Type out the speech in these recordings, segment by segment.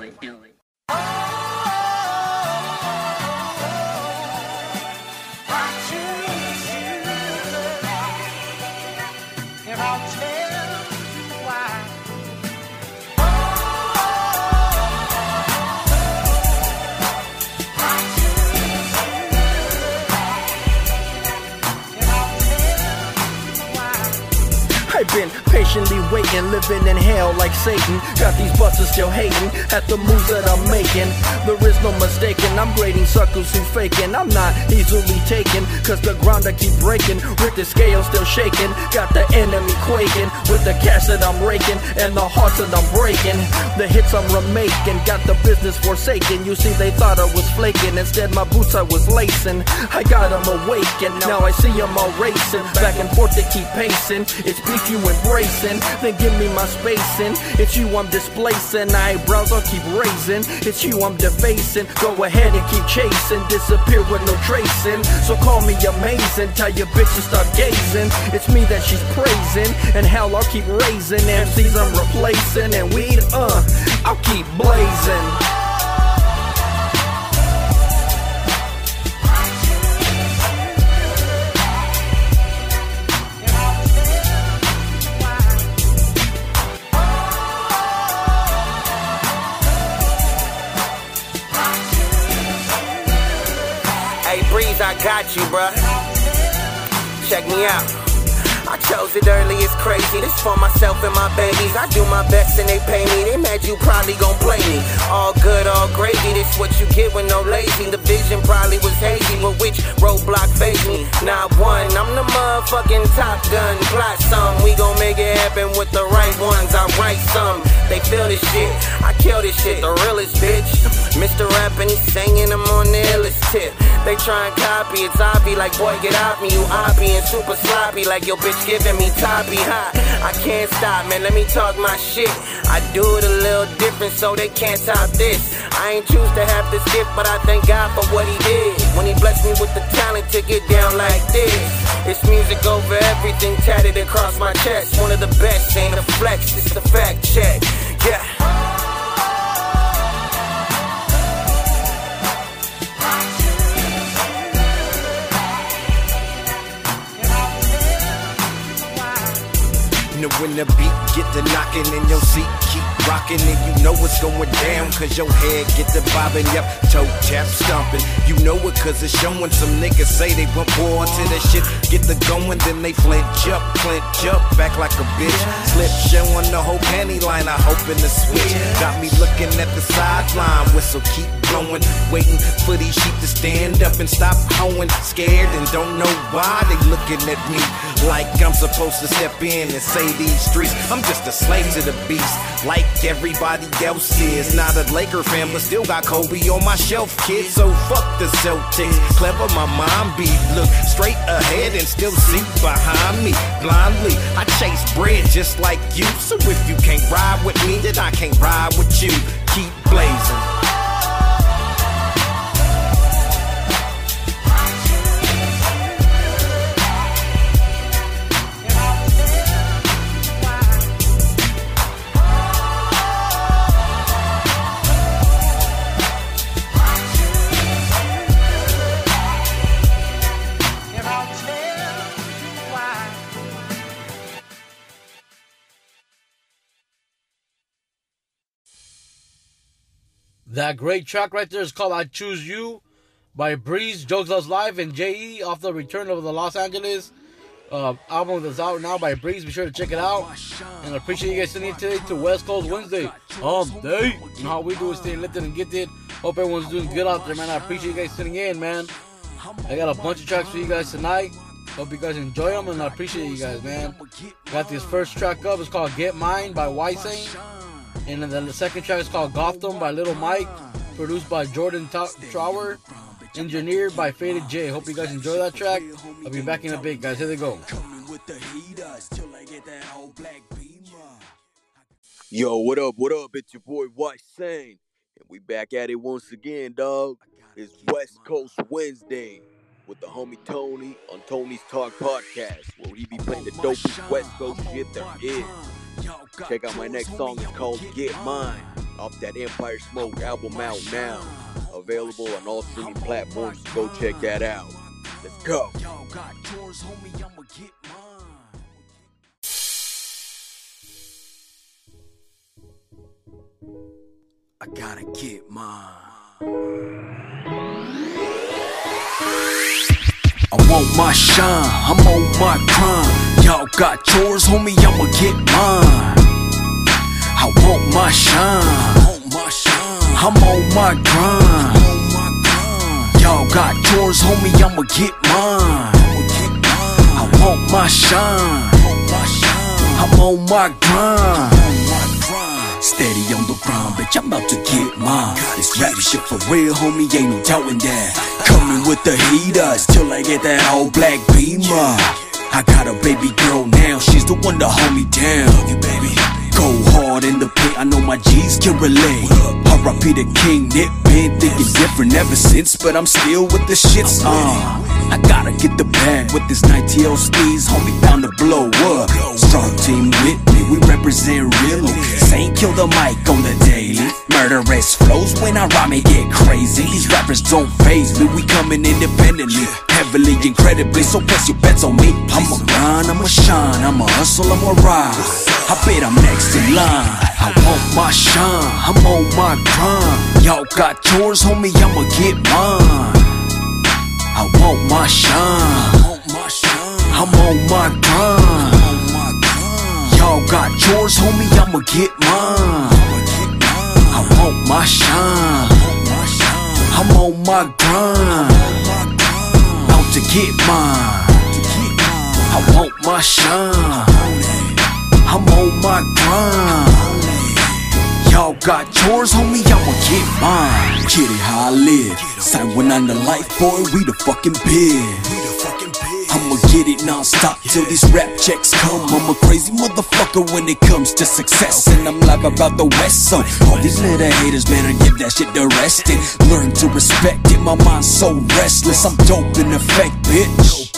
it. Patiently waiting, living in hell like Satan. Got these busters still hating at the moves that I'm making. There is no mistaking, I'm grading suckers who faking. I'm not easily taken, cause the ground I keep breaking. With the scale still shaking, got the enemy quaking. With the cash that I'm raking, and the hearts that I'm breaking. The hits I'm remaking, got the business forsaken. You see, they thought I was flaking, instead, my boots I was lacing. I got them awakened, now I see them all racing. Back and forth, they keep pacing. It's beef you embracing, then give me my spacing. It's you I'm displacing, eyebrows I'll keep raising. It's you I'm defacing. Go ahead and keep chasing, disappear with no tracing. So call me amazing, tell your bitch to start gazing. It's me that she's praising, and hell I'll keep raising. MCs I'm replacing, and weed, uh, I'll keep blazing. I got you, bruh. Check me out. I chose it early, it's crazy. This for myself and my babies. I do my best and they pay me. They mad you probably gon' play me. All good, all gravy. This what you get when no lazy. The vision probably was hazy, but which roadblock faced me? Not one. I'm the motherfucking top gun. Plot some. We gon' make it happen with the right ones. I write some. They feel this shit. I kill this shit. The realest bitch. Mr. Rap and he's singing them on the illest tip. They try and copy, it's obby like boy get off me, you oppy and super sloppy like your bitch giving me toppy hot. I can't stop, man, let me talk my shit. I do it a little different so they can't top this. I ain't choose to have this gift, but I thank God for what he did. When he blessed me with the talent to get down like this. It's music over everything tatted across my chest. One of the best, ain't a flex, it's the fact check. Yeah. Know when the beat get the knocking in your seat, keep rocking and you know what's going down, cause your head get to bobbing, yep, toe tap stomping. You know it cause it's showing some niggas say they want more to that shit, get the going, then they flinch up, clinch up, back like a bitch. Slip showing the whole panty line, I hope in the switch. Got me looking at the sideline, whistle keep blowing, waiting for these sheep to stand up and stop hoeing, scared and don't know why they looking at me like I'm supposed to step in and say these streets. I'm just a slave to the beast, like everybody else is. Not a Laker fan, but still got Kobe on my shelf, kid. So fuck the Celtics. Clever my mind be. Look straight ahead and still see behind me. Blindly, I chase bread just like you. So if you can't ride with me, then I can't ride with you. Keep blazing. That great track right there is called I Choose You by Breez, Jokes Loves Live, and J.E. off the Return of the Los Angeles uh, album that's out now by Breez. Be sure to check it out. And I appreciate you guys tuning in today to West Coast Wednesday. Um, day. You know how we do is stay lifted and get gifted. Hope everyone's doing good out there, man. I appreciate you guys tuning in, man. I got a bunch of tracks for you guys tonight. Hope you guys enjoy them, and I appreciate you guys, man. Got this first track up. It's called Get Mine by YSane. And then the second track is called Gotham by Little Myke, produced by Jordan Trower, engineered by Phaded J. Hope you guys enjoy that track. I'll be back in a bit, guys. Here they go. Yo, what up, what up? It's your boy White Sane. And we back at it once again, dog. It's West Coast Wednesday with the homie Tony on Tony's Talk Podcast, where he be playing the dopest West Coast shit there is. Check out my next song, it's called Get Mine, off that Empire Smoke album out now. Available on all streaming platforms, go check that out. Let's go. I gotta get mine. I want my shine, I'm on my grind. Y'all got yours, homie, I'ma get mine. I want my shine, I'm on my grind. Y'all got yours, homie, I'ma get mine. I want my shine, I'm on my grind. Steady on the grind, bitch, I'm about to get mine. This rap shit for real, homie, ain't no doubting that. Coming with the heaters till I get that all black beamer. I got a baby girl now, she's the one to hold me down. Love You baby. Go hard in the paint, I know my G's can relate. R.I.P. the king, Nick been thinking different ever since, but I'm still with the shits. Uh, I gotta get the bag with this 90L steez, homie, bound to blow up. Strong team with me, we represent real. Saint kill the mic on the daily. Murderous flows when I rhyme and get crazy. These rappers don't phase me, we coming independently, heavily, incredibly. So press your bets on me. I'ma grind, I'ma shine, I'ma hustle, I'ma rise. I bet I'm next in line. I want my shine, I'm on my grind. Y'all got yours, homie, I'ma get mine. I want my shine, I'm on my grind. Y'all got yours, homie, I'ma get mine. I want my shine, I'm on my grind. Out to get mine. I want my shine. I'm on my grind. Y'all got yours, homie, I'ma get mine. It how I live. Sign one on the life, boy, we the fucking big. I'ma get it non-stop till these rap checks come. I'm a crazy motherfucker when it comes to success. And I'm live about the west, so all these little haters better give that shit the rest and learn to respect it. My mind's so restless, I'm dope in effect, bitch.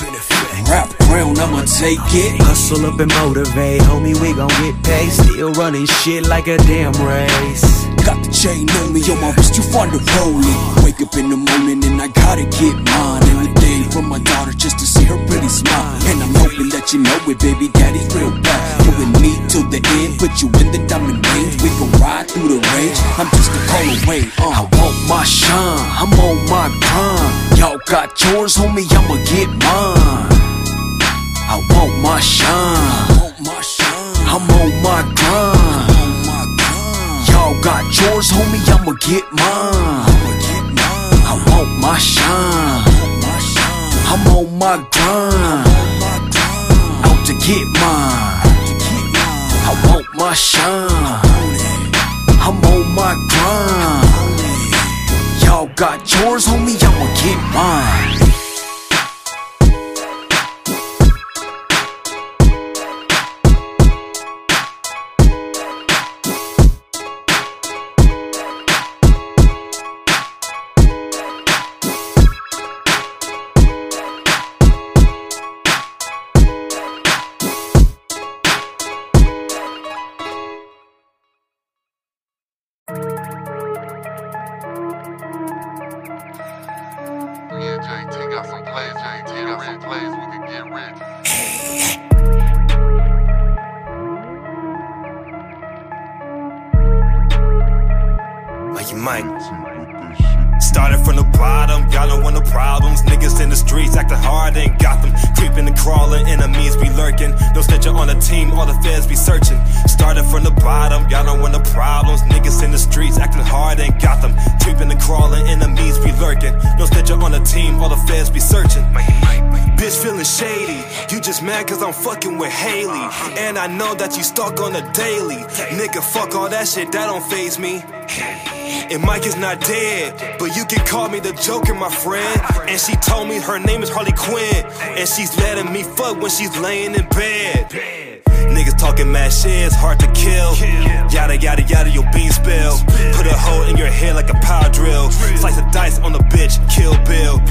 Rap crown, I'ma take it. Hustle up and motivate, homie, we gon' get paid. Still running shit like a damn race. Got the chain on me, on my wrist, you find it rolling. Wake up in the morning and I gotta get mine. And the day from my daughter just to see her pretty smile. And I'm hoping that you know it, baby daddy's real bad. You and me till the end, put you in the diamond range. We gon' ride through the range, I'm just a call away. Uh. I want my shine, I'm on my grind. Y'all got yours, homie, I'ma get mine. I want my shine, I'm on my grind. Y'all got yours, homie, I'ma get mine. I want my shine. I'm on my grind. Out to get mine. I want my shine. I'm on my grind. Y'all got yours, homie, I'ma get mine. JT got some plays, JT got some plays, we can get rich. Like you might. Started from the bottom, y'all know when the problems. Niggas in the streets acting hard, ain't got them. Creeping and crawling, enemies be lurking. No snitcher on the team, all the feds be searching. Started from the bottom, y'all know when the problems. Niggas in the streets acting hard, ain't got them. Creeping and crawling, enemies be lurking. No snitcher on the team, all the feds be searching. Bitch feeling shady, you just mad cause I'm fucking with Haley. And I know that you stuck on the daily. Nigga, fuck all that shit, that don't phase me. And Mike is not dead, but you can call me the Joker, my friend. And she told me her name is Harley Quinn, and she's letting me fuck when she's laying in bed. Niggas talking mad shit, it's hard to kill. Yada yada yada, your bean spill. Put a hole in your head like a power drill. Slice of dice on the bitch, kill Bill.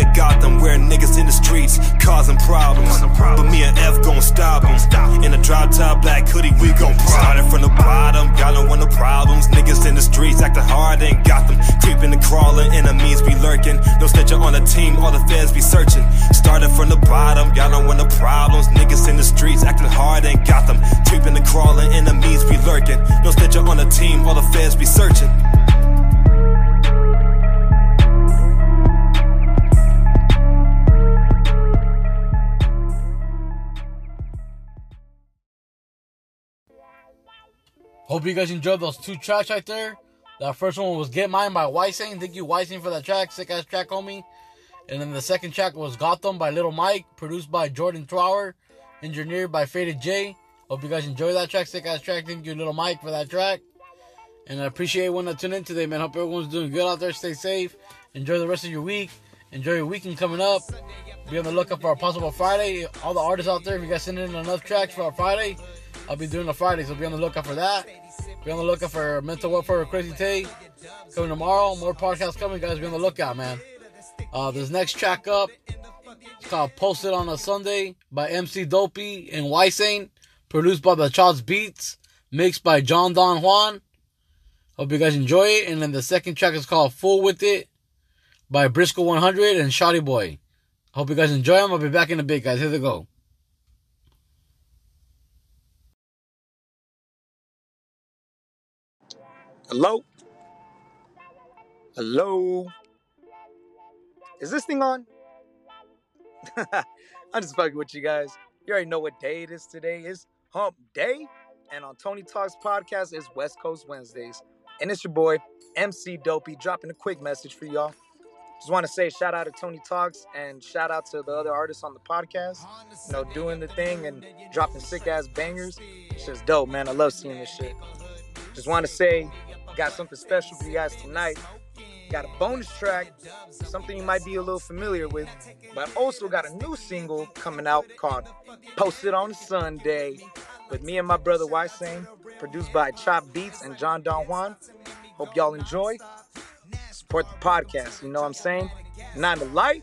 You now walking to the city of Gotham, where niggas in the streets causing problems. But me and F gon' stop them. In a drop top black hoodie, we gon' Started from the bottom, y'all don't want no problems. Niggas in the streets acting hard, ain't got them. Creeping and crawling, enemies be lurking. No snitcher on the team, all the feds be searching. Started from the bottom, y'all don't want no problems. Niggas in the streets acting hard, ain't got them. Creeping and crawling, enemies be lurking. No snitcher on the team, all the feds be searching. Hope you guys enjoyed those two tracks right there. That first one was Get Mine by YSane. Thank you, YSane, for that track. Sick ass track, homie. And then the second track was Gotham by Little Myke, produced by Jordan Trower, engineered by Phaded J. Hope you guys enjoyed that track. Sick ass track. Thank you, Little Myke, for that track. And I appreciate everyone that tuned in today, man. Hope everyone's doing good out there. Stay safe. Enjoy the rest of your week. Enjoy your weekend coming up. Be on the lookout for our possible Friday. All the artists out there, if you guys send in enough tracks for our Friday, I'll be doing a Friday, so be on the lookout for that. Be on the lookout for Mental Welfare Crazy Tay coming tomorrow. More podcasts coming, guys. Be on the lookout, man. Uh, this next track up, it's called Posted on a Sunday by Emcee Dopey and YSane, produced by the Chopz Beats, mixed by John Don Juan. Hope you guys enjoy it. And then the second track is called Fool With It by Brisko 100 and Shotie Boy. Hope you guys enjoy them. I'll be back in a bit, guys. Here they go. Hello? Hello? Is this thing on? I'm just fucking with you guys. You already know what day it is today. It's hump day. And on Tony Talks podcast is West Coast Wednesdays. And it's your boy, Emcee Dopey, dropping a quick message for y'all. Just want to say shout out to Tony Talks and shout out to the other artists on the podcast. You know, doing the thing and dropping sick ass bangers. It's just dope, man. I love seeing this shit. Just want to say, got something special for you guys tonight. Got a bonus track, something you might be a little familiar with, but also got a new single coming out called Posted on Sunday with me and my brother YSane, produced by Chop Beats and John Don Juan. Hope y'all enjoy. Support the podcast, you know what I'm saying? Nine to life.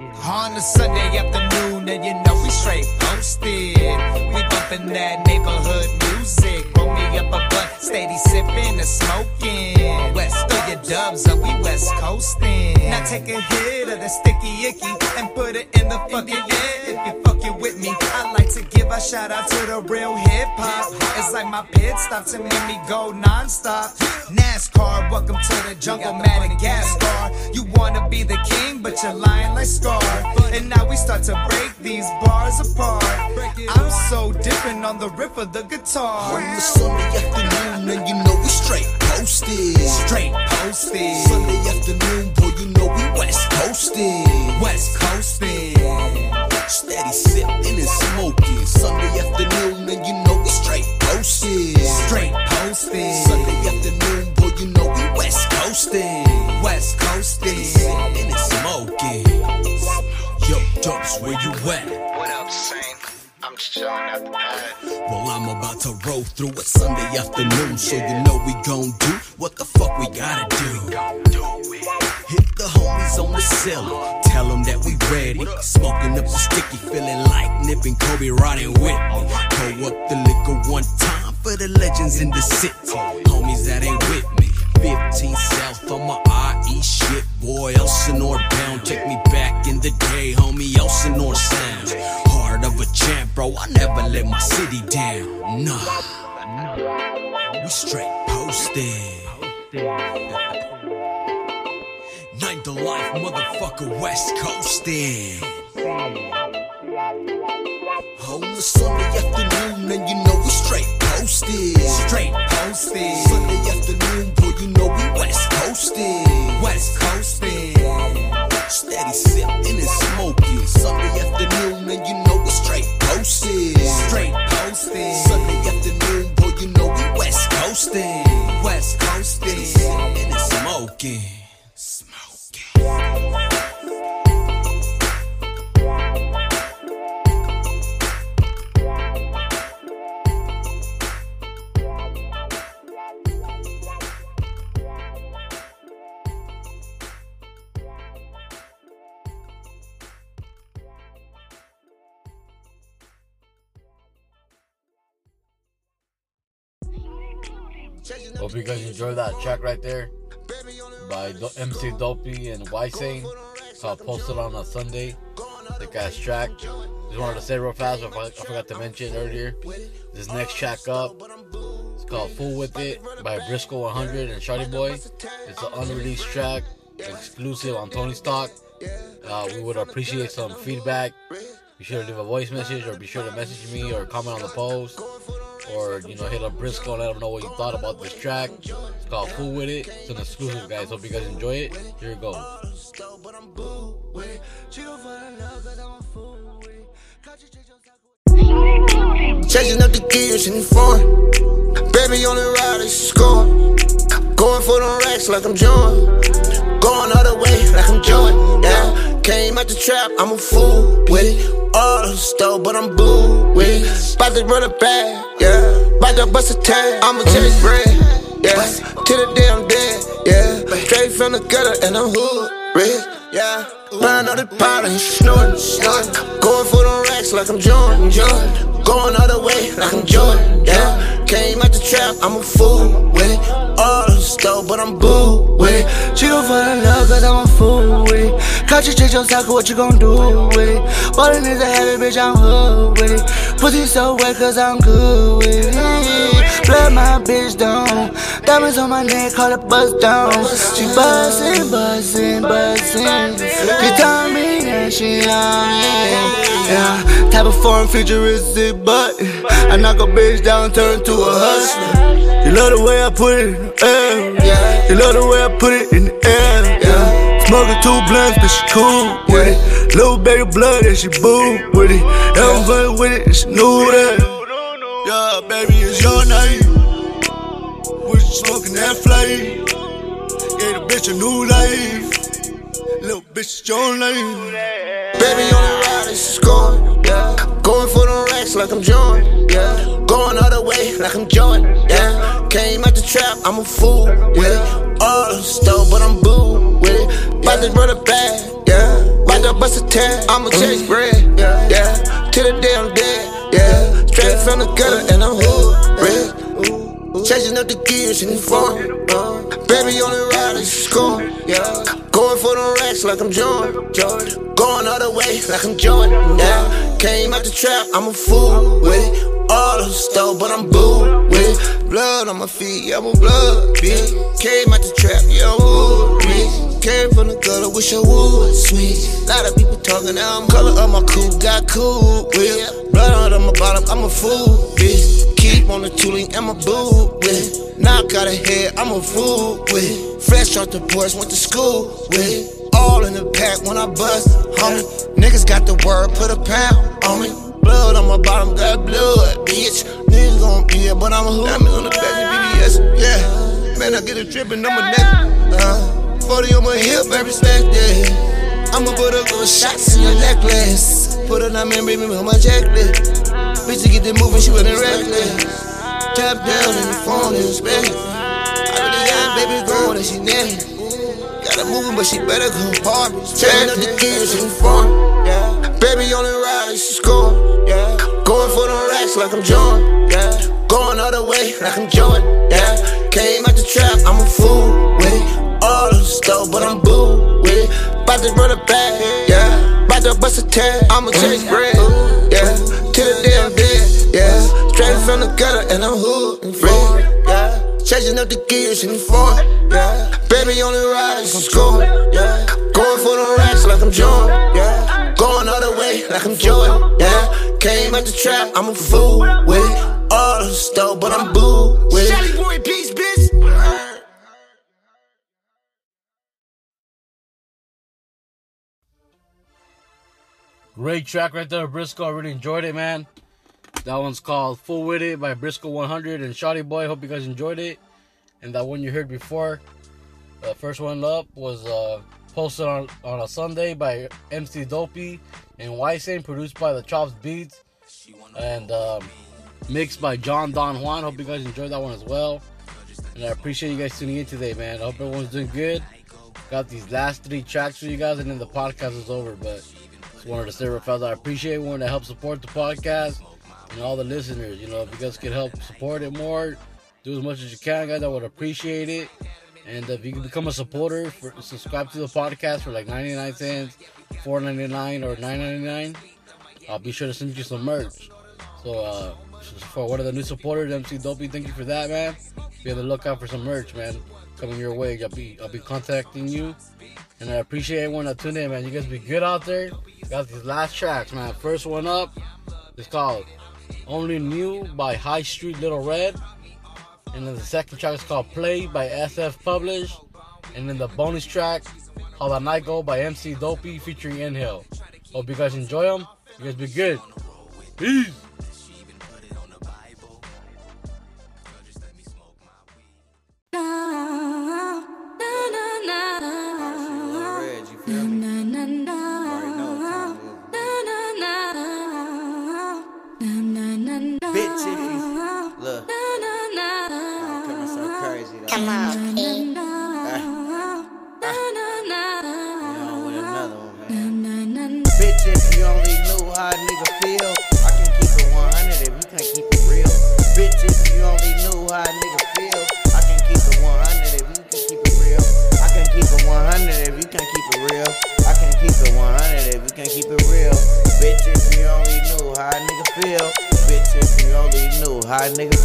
On a Sunday afternoon, and you know we straight posted. We bumping that neighborhood music. Roll me up a blunt, steady sipping and smoking. West your dubs, are we West coasting? Now take a hit of the sticky icky and put it in the fucking air. If you fucking with me, I like to give a shout out to the real hip hop. It's like my pit stop to make me go non-stop. NASCAR, welcome to the jungle, Madagascar. You wanna be the king, but you're lying like Scar. And now we start to break these bars apart. I'm so different on the riff of the guitar. On the Sunday afternoon, and you know straight posted. Straight posted. Sunday afternoon, boy, you know we West coasted. West coasted. Steady sipping and smoking. Sunday afternoon, and you know we straight posted. Straight posted. Sunday afternoon, boy, you know we West coasting. West coasted. Sipping and smoking. Yo, Dopes, where you at? Well, I'm about to roll through a Sunday afternoon, so you know we gon' do what the fuck we gotta do. Hit the homies on the cellar, tell them that we ready. Smoking up the sticky, feeling like nipping Kobe riding with me. Pull up the liquor one time for the legends in the city. Homies that ain't with me. 15 South on my IE shit, boy. Elsinore bound, take me back in the day, homie. Elsinore sound. Heart of a champ, bro. I never let my city down. Nah. We straight posted. Ninth to life, motherfucker, West coasting. On the Sunday afternoon, and you know we straight posted. smoking, you know we guys enjoyed that track right there by Do- Emcee Dopey and YSane called Posted on a Sunday. The ass track. Just wanted to say real fast, I I forgot to mention earlier. This next track up it's called Fool With It by Brisko 100 and Shotie Boy. It's an unreleased track, exclusive on Tony's Talk. Uh, we would appreciate some feedback. Be sure to leave a voice message or be sure to message me or comment on the post or you know hit up Brisko and let him know what you thought about this track. It's called Fool With It. It's an exclusive, guys. Hope you guys enjoy it. Here it goes. Chasing up the gears in the foreign. Baby on the ride, it's score. Going for them racks like I'm John. Going all the way like I'm Jordan. Yeah. Came out the trap, I'm a fool with it. All the stove, but I'm boo with it. About to run it back, yeah. About to bust a tag, I'ma chase bread, yeah. To the day I'm dead, yeah. Straight from the gutter and I'm hood, rich, yeah. Burn all the powder and snorting, snorting. Going for them racks like I'm Jordan, Jordan. Going all the way like I'm Jordan, yeah. Came out the trap, I'm a fool with it. All the stove, but I'm boo with it. Gon' fall in love cause I'm a fool with it. Caught you check your cycle, what you gon' do with it? Ballin' is a heavy bitch, I'm hood with it. Pussy so wet cause I'm good with it. Blood my bitch down. Diamonds on my neck, call it bust down. She bustin', bustin', bustin'. She tell me that she on me. Yeah, type of foreign futuristic, but I knock a bitch down, turn to a hustler. You love the way I put it air. You love the way I put it in the. Yeah. Smoking two blunts, but she cool with it. Little baby blood, and she boo with it. I'm fun with it, and she knew that. Yeah, baby, it's your night. We smoking that flame. Gave the bitch a new life. Little bitch, it's your name. Baby on the ride, it's scoring, yeah. Going for the racks like I'm Jordan, yeah. Going all the way like I'm Jordan, yeah. Came out the trap, I'm a fool with the stove, but I'm boo with it. About to run it back, yeah. About to bust a tag, I'ma chase bread, yeah. yeah. Till the day I'm dead, yeah. Straight from the gutter and I'm hood, red. Chasing up the gears in the front. Uh, baby on the ride, it's score. Yeah. Going for the racks like I'm Jordan. Jordan. Going all the way like I'm Jordan. Yeah. Came out the trap, I'm a fool with it. All of the stove, but I'm boo with. Blood on my feet, yeah, I'm a blood, bitch. Came out the trap, yeah, I'm wood, bitch. Came from the gutter, wish I would, sweet. Lot of people talking, now I'm color of my coupe, got cool with Blood on my bottom, I'm a fool, bitch. Keep on the tooling, I'm a boo with Knock out a head, I'm a fool with Fresh off the porch, went to school with All in the pack when I bust, homie. Niggas got the word, put a pound on me. Blood on my bottom, got blood, bitch. Niggas gon' be it, but I'm a hood. Diamonds on the back of BBS, yeah. Man, I get a drippin' on my neck. Uh, 40 on my hip, every stack, yeah. I'ma put a little shots in your necklace. Put a diamond baby on my checklist. Bitch, to get it moving, she wasn't reckless. Tap down in the phone and it. I really got baby girl that she neck. Got her moving, but she better go hard. Turn up the gears in front. Yeah. Baby on the ride, she score. Yeah. Going for the racks like I'm John. Yeah. Going all the way like I'm Jordan. Yeah. Came out the trap, I'm a fool with it. All the stove, but I'm boo with it. About to run it back, yeah. About to bust a tag, I'ma chase mm. bread, yeah. Till the day I'm dead, yeah. Straight from the gutter and I'm hood and free, yeah. Chasing up the gears in the front, yeah. Baby on the ride, it's score, yeah. Going for the racks like I'm John, yeah. Going all the way like I'm Jordan, yeah. Came out the trap, I'm a fool with. All the stuff, but I'm boo with it. boy, peace, bitch. Great track right there, Brisko. I really enjoyed it, man. That one's called Fool With It by Brisko 100 and Shotie Boy. Hope you guys enjoyed it. And that one you heard before The first one up was uh, posted on, on a Sunday by Emcee Dopey and YSane, produced by the Chopz Beats, and um, mixed by John Don Juan. Hope you guys enjoyed that one as well. And I appreciate you guys tuning in today, man. I hope everyone's doing good. Got these last three tracks for you guys, and then the podcast is over. But just wanted to say, real fast, I appreciate one that help support the podcast and all the listeners. You know, if you guys could help support it more, do as much as you can, guys. I would appreciate it. And if you can become a supporter, for, subscribe to the podcast for like 99 cents, 4.99 or 9.99. I'll be sure to send you some merch. So uh, for one of the new supporters, Emcee Dopey, thank you for that, man. Be on the lookout for some merch, man. Coming your way. I'll be I'll be contacting you. And I appreciate everyone that tuned in, man. You guys be good out there. Got these last tracks, man. First one up is called Only Knew by High Street Little Red. And then the second track is called Play by SF Publish. And then the bonus track, How the Night Go by Emcee Dopey featuring Nhale. Hope you guys enjoy them. You guys be good. Peace. Bitch, if you look, I'm coming so crazy. Though. Come on, ah. ah. King. Bitch, if you only knew how a nigga feel, I can keep it 100 if you can't keep it real. Bitch, if you only knew how a nigga nigga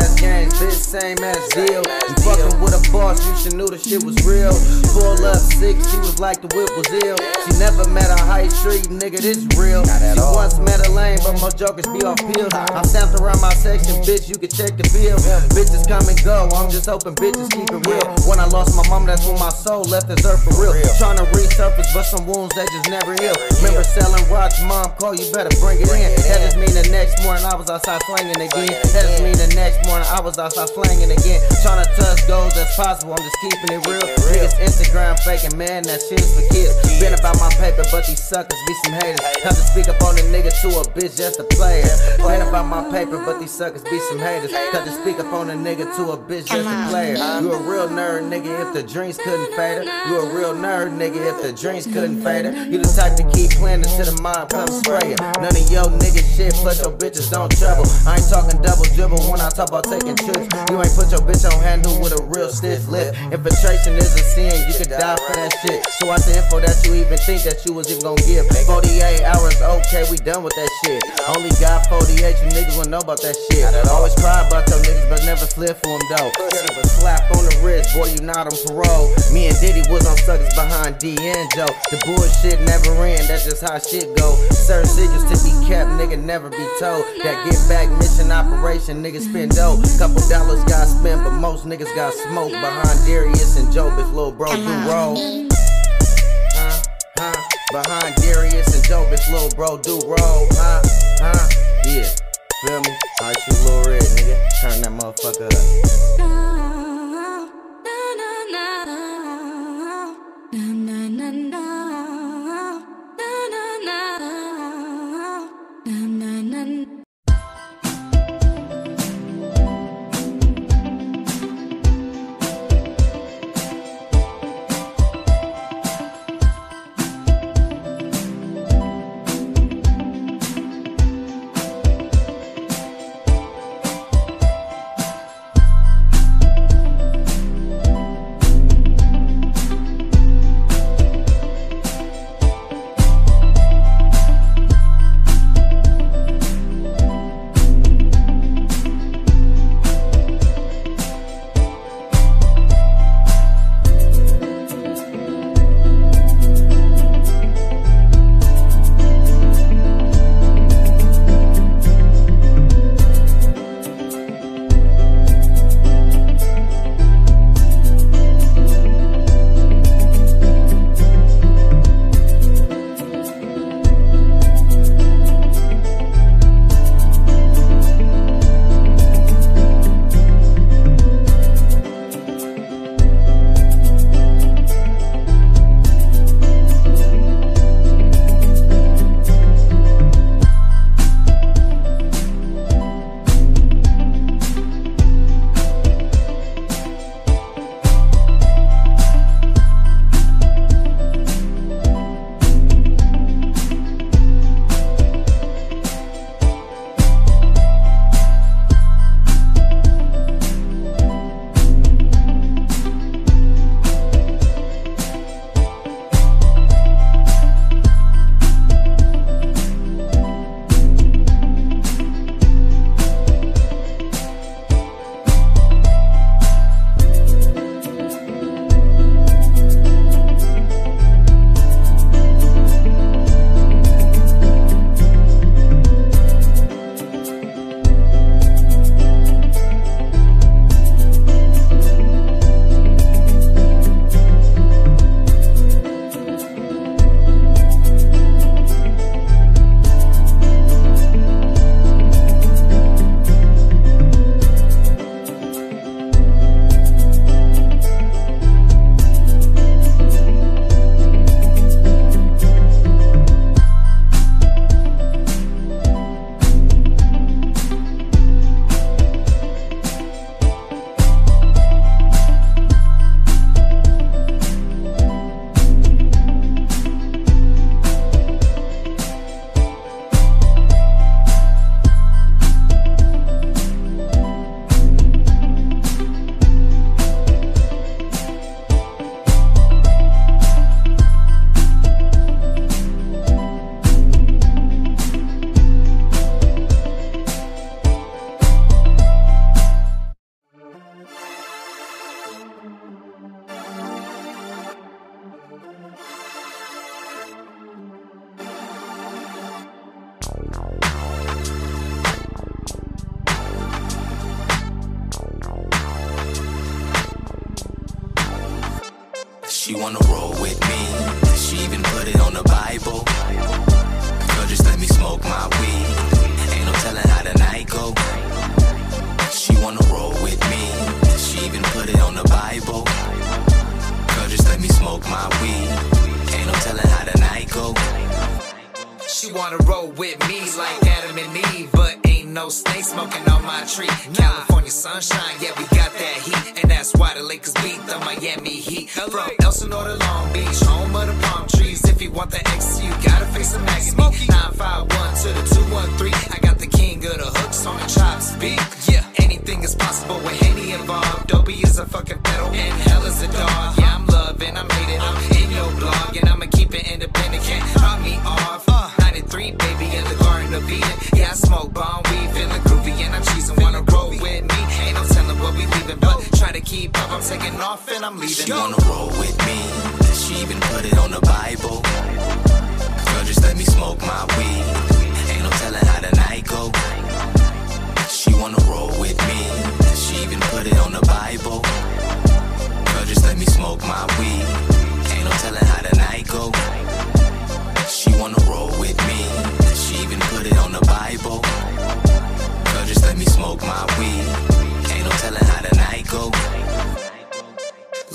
ass gang, bitch, same ass deal. You fucking with a boss, you should knew the shit was real. Full up sick, she was like the whip was ill. She never met a high street nigga, this real. She once met a lane, but my jokers be off pills. I'm stamped around my section, bitch, you can check the bill. Bitches come and go, I'm just hoping bitches keep it real. When I lost my mom, that's when my soul left this earth for real. Trying to resurface, but some wounds that just never heal. Remember selling rocks, mom call, you better bring it in. That just mean the next morning I was outside slanging again. That just mean the next morning I was outside slanging again. Trying to touch goals as possible, I'm just keeping it real. Niggas Instagram faking, man, that shit's for kids. Been about my paper, but these suckers be some haters. Have to speak up on a nigga to a bitch just a player. Been about my paper, but these suckers be some haters. Have to speak up on a nigga to a bitch just a player. You a real nerd, nigga, if the dreams couldn't fade her. You a real nerd, nigga, if the dreams couldn't fade her. You the type to keep playing until the mind comes spraying. None of your nigga shit, plus your bitches don't trouble. I ain't talking double dribble when I talk about taking trips. You ain't put your bitch on handle with a real stiff lip. Infiltration is a sin, you could die for that shit. So what's the info that you even think that you was even gonna give? 48 hours, okay, we done with that shit. Only got 48, you niggas wanna know about that shit. Always cry about your niggas, but never slip for them though. Get a slap on the wrist, boy, you not on parole. Me and Diddy was on suckers behind D and Joe. The bullshit never end, that's just how shit go. Certain secrets to be kept, nigga, never be told. That get back mission operation, niggas spend dough. Couple dollars got spent, but most niggas got smoked behind Darius and Joe, bitch, little bro, do roll. Huh, huh, behind Darius and Joe, bitch, little bro, do roll. Huh, huh, yeah, feel me? I shoot little red, nigga, turn that motherfucker up. With me like Adam and Eve, but ain't no snake smoking on my tree. California sunshine, yeah, we got that heat, and that's why the Lakers beat the Miami Heat. From Elsinore to Long Beach, home of the palm trees. If you want the X, you gotta face the Maggie. 951 to the 213. I got the king of the hooks on the chops beat. Yeah, anything is possible with Henny involved. Dopey is a fucking pedal, and hell is a dog. Yeah, I'm loving, I'm hating, I'm in your blog, and I'ma keep it independent. Can't drop me off. 93, baby, in the Garden of Eden. Yeah, I smoke bomb weed, feeling groovy, and I'm cheesing. Wanna roll with me? Ain't no telling what we leaving, but try to keep up. I'm taking off and I'm leaving. She wanna roll with me. She even put it on the Bible. Girl, just let me smoke my weed. Ain't no telling how the night go. She wanna roll with me. She even put it on the Bible. Girl, just let me smoke my weed. She wanna roll with me. She even put it on the Bible. Girl, just let me smoke my weed. Ain't no telling how the night go.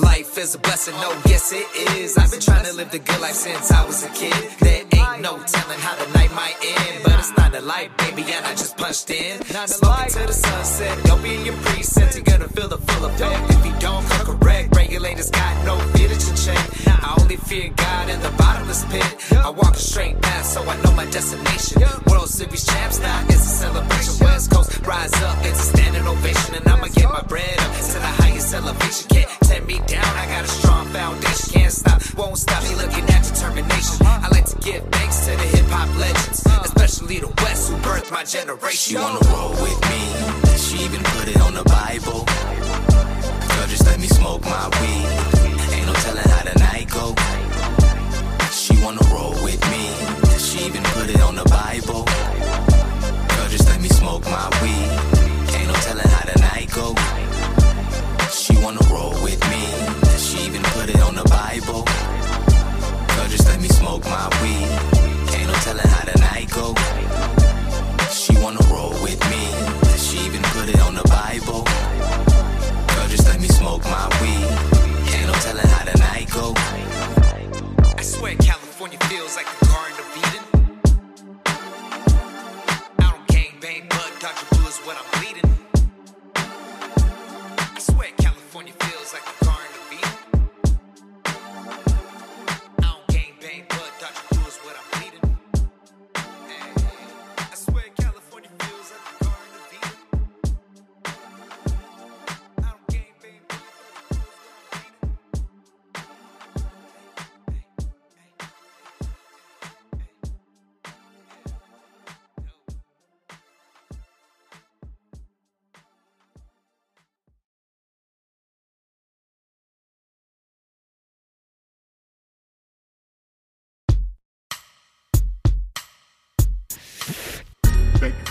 Life is a blessing, no, yes it is. I've been trying to live the good life since I was a kid. Ain't no telling how the night might end, but it's not a light, baby, and I just punched in. Smoking to the sunset, don't be in your preset, you're gonna feel the full effect. If you don't come correct, regulators got no fear that you check. I only fear God in the bottomless pit. I walk a straight path, so I know my destination. World Series champs now, it's a celebration. West Coast, rise up, it's a standing ovation, and I'ma get my bread up to the highest elevation. Can't tear me down, I got a strong foundation. Can't stop, won't stop me looking at determination. I like to give thanks to the hip hop legends, uh. especially the West who birthed my generation. She wanna roll with me. She even put it on the Bible. Girl, just let me smoke my weed. Ain't no telling how the night go. She wanna roll with me.